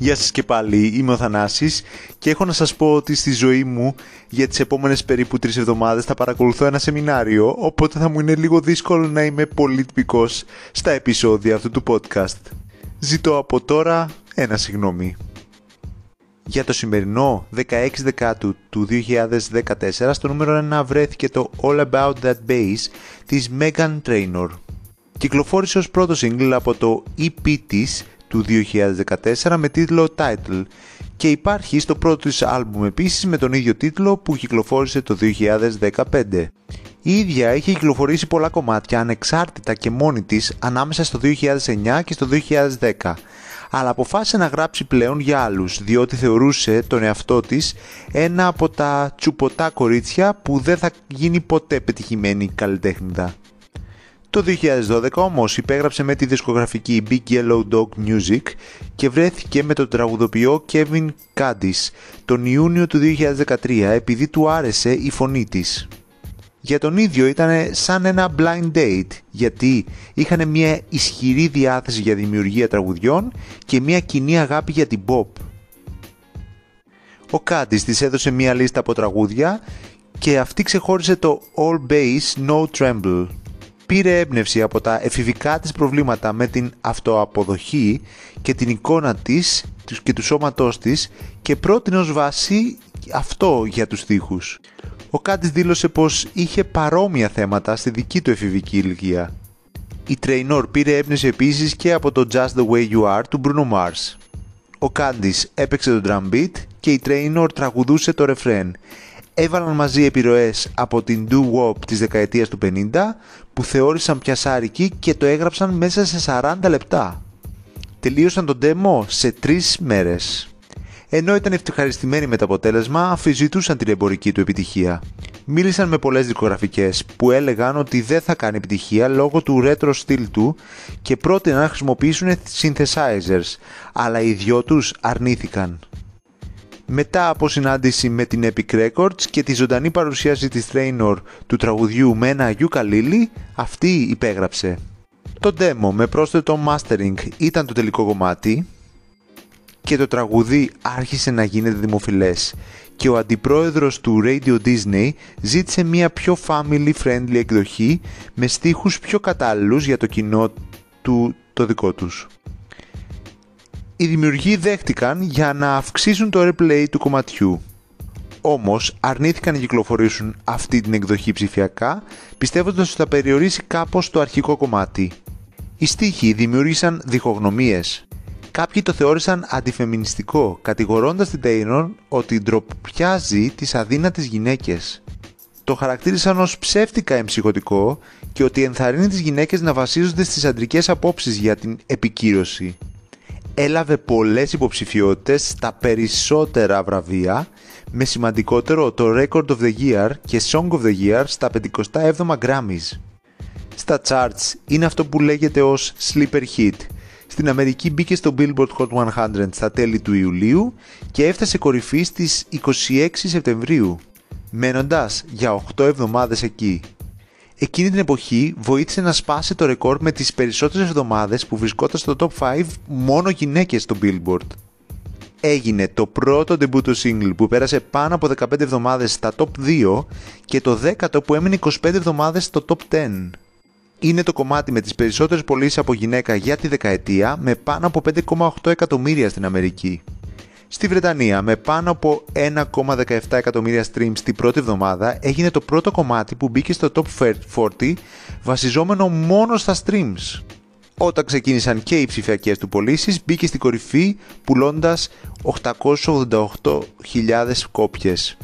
Γεια σας και πάλι, είμαι ο Θανάσης και έχω να σας πω ότι στη ζωή μου για τις επόμενες περίπου τρεις εβδομάδες θα παρακολουθώ ένα σεμινάριο οπότε θα μου είναι λίγο δύσκολο να είμαι πολύ τυπικός στα επεισόδια αυτού του podcast. Ζητώ από τώρα ένα συγγνώμη. Για το σημερινό 16 Δεκάτου του 2014 στο νούμερο 1 βρέθηκε το All About That Bass της Megan Trainor. Κυκλοφόρησε ως πρώτο single από το EP της του 2014 με τίτλο Title και υπάρχει στο πρώτο της άλμπουμ επίσης με τον ίδιο τίτλο που κυκλοφόρησε το 2015. Η ίδια είχε κυκλοφορήσει πολλά κομμάτια ανεξάρτητα και μόνη της ανάμεσα στο 2009 και στο 2010 αλλά αποφάσισε να γράψει πλέον για άλλους διότι θεωρούσε τον εαυτό της ένα από τα τσουποτά κορίτσια που δεν θα γίνει ποτέ πετυχημένη καλλιτέχνηδα. Το 2012 όμως υπέγραψε με τη δισκογραφική Big Yellow Dog Music και βρέθηκε με τον τραγουδοποιό Kevin Candis τον Ιούνιο του 2013 επειδή του άρεσε η φωνή της. Για τον ίδιο ήταν σαν ένα blind date γιατί είχαν μια ισχυρή διάθεση για δημιουργία τραγουδιών και μια κοινή αγάπη για την pop. Ο Κάντις της έδωσε μια λίστα από τραγούδια και αυτή ξεχώρισε το All Bass No Tremble πήρε έμπνευση από τα εφηβικά της προβλήματα με την αυτοαποδοχή και την εικόνα της και του σώματός της και πρότεινε ως βάση αυτό για τους στίχους. Ο Κάντης δήλωσε πως είχε παρόμοια θέματα στη δική του εφηβική ηλικία. Η Trainor πήρε έμπνευση επίσης και από το Just The Way You Are του Bruno Mars. Ο Κάντης έπαιξε το drum beat και η Trainor τραγουδούσε το ρεφρέν έβαλαν μαζί επιρροές από την doo-wop της δεκαετίας του 50 που θεώρησαν πιασάρικη και το έγραψαν μέσα σε 40 λεπτά. Τελείωσαν το demo σε 3 μέρες. Ενώ ήταν ευχαριστημένοι με το αποτέλεσμα, αφιζητούσαν την εμπορική του επιτυχία. Μίλησαν με πολλές δικογραφικές που έλεγαν ότι δεν θα κάνει επιτυχία λόγω του retro στυλ του και πρότειναν να χρησιμοποιήσουν synthesizers, αλλά οι δυο τους αρνήθηκαν. Μετά από συνάντηση με την Epic Records και τη ζωντανή παρουσίαση της Trainor του τραγουδιού με ένα γιουκαλίλι, αυτή υπέγραψε. Το demo με πρόσθετο mastering ήταν το τελικό κομμάτι και το τραγουδί άρχισε να γίνεται δημοφιλές και ο αντιπρόεδρος του Radio Disney ζήτησε μια πιο family friendly εκδοχή με στίχους πιο κατάλληλους για το κοινό του το δικό τους οι δημιουργοί δέχτηκαν για να αυξήσουν το airplay του κομματιού. Όμως αρνήθηκαν να κυκλοφορήσουν αυτή την εκδοχή ψηφιακά, πιστεύοντας ότι θα περιορίσει κάπως το αρχικό κομμάτι. Οι στίχοι δημιούργησαν διχογνωμίες. Κάποιοι το θεώρησαν αντιφεμινιστικό, κατηγορώντας την Taylor ότι ντροπιάζει τις αδύνατες γυναίκες. Το χαρακτήρισαν ως ψεύτικα εμψυχωτικό και ότι ενθαρρύνει τις γυναίκες να βασίζονται στις αντρικές απόψεις για την επικύρωση έλαβε πολλές υποψηφιότητες στα περισσότερα βραβεία με σημαντικότερο το Record of the Year και Song of the Year στα 57 Grammys. Στα charts είναι αυτό που λέγεται ως Sleeper Hit. Στην Αμερική μπήκε στο Billboard Hot 100 στα τέλη του Ιουλίου και έφτασε κορυφή στις 26 Σεπτεμβρίου, μένοντας για 8 εβδομάδες εκεί. Εκείνη την εποχή βοήθησε να σπάσει το ρεκόρ με τις περισσότερες εβδομάδες που βρισκόταν στο top 5 μόνο γυναίκες στο Billboard. Έγινε το πρώτο debut του single που πέρασε πάνω από 15 εβδομάδες στα top 2 και το δέκατο που έμεινε 25 εβδομάδες στο top 10. Είναι το κομμάτι με τις περισσότερες πωλήσεις από γυναίκα για τη δεκαετία με πάνω από 5,8 εκατομμύρια στην Αμερική. Στη Βρετανία, με πάνω από 1,17 εκατομμύρια streams την πρώτη εβδομάδα, έγινε το πρώτο κομμάτι που μπήκε στο Top 40 βασιζόμενο μόνο στα streams. Όταν ξεκίνησαν και οι ψηφιακές του πωλήσεις, μπήκε στην κορυφή πουλώντας 888.000 κόπιες.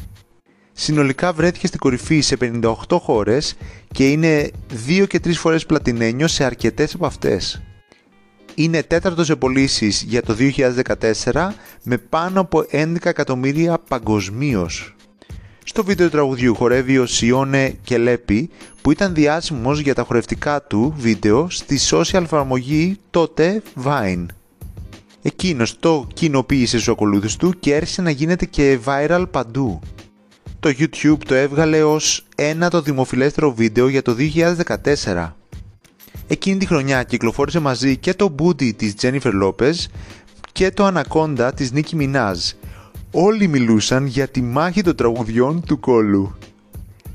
Συνολικά βρέθηκε στην κορυφή σε 58 χώρες και είναι 2 και 3 φορές πλατινένιο σε αρκετές από αυτές είναι τέταρτος σε πωλήσεις για το 2014 με πάνω από 11 εκατομμύρια παγκοσμίως. Στο βίντεο τραγουδιού χορεύει ο Σιόνε Κελέπη που ήταν διάσημος για τα χορευτικά του βίντεο στη social εφαρμογή τότε Vine. Εκείνος το κοινοποίησε στους ακολούθους του και άρχισε να γίνεται και viral παντού. Το YouTube το έβγαλε ως ένα το δημοφιλέστερο βίντεο για το 2014. Εκείνη τη χρονιά κυκλοφόρησε μαζί και το Booty της Jennifer Lopez και το Ανακόντα της Νίκη Μινάζ. Όλοι μιλούσαν για τη μάχη των τραγουδιών του κόλου.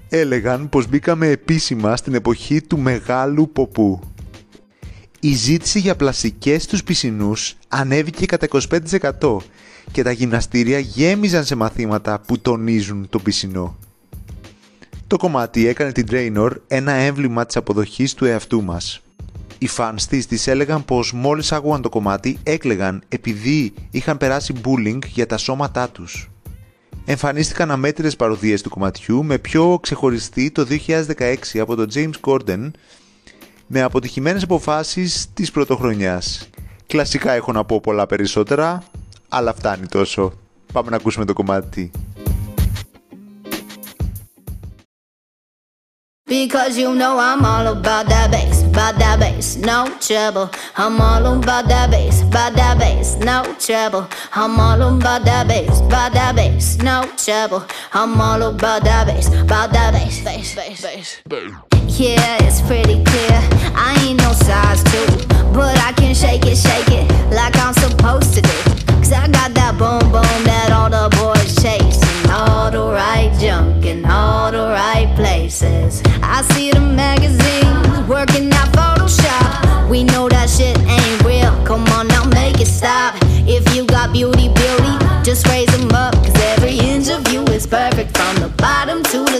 Έλεγαν πως μπήκαμε επίσημα στην εποχή του μεγάλου ποπού. Η ζήτηση για πλαστικές στους πισινούς ανέβηκε κατά 25% και τα γυμναστήρια γέμιζαν σε μαθήματα που τονίζουν το πισινό. Το κομμάτι έκανε την Draenor ένα έμβλημα της αποδοχής του εαυτού μας. Οι fans της της έλεγαν πως μόλις άκουγαν το κομμάτι έκλεγαν επειδή είχαν περάσει bullying για τα σώματά τους. Εμφανίστηκαν αμέτρητες παροδίες του κομματιού με πιο ξεχωριστή το 2016 από τον James Corden με αποτυχημένες αποφάσεις της πρωτοχρονιάς. Κλασικά έχω να πω πολλά περισσότερα, αλλά φτάνει τόσο. Πάμε να ακούσουμε το κομμάτι. Because you know I'm all about that bass, about that bass, no trouble. I'm all about that bass, about that bass, no trouble. I'm all about that bass, about that bass, no trouble. I'm all about that bass, about that bass, bass, bass, bass. Yeah, it's pretty clear. I ain't no size Beauty, beauty, just raise them up. Cause every inch of you is perfect from the bottom to the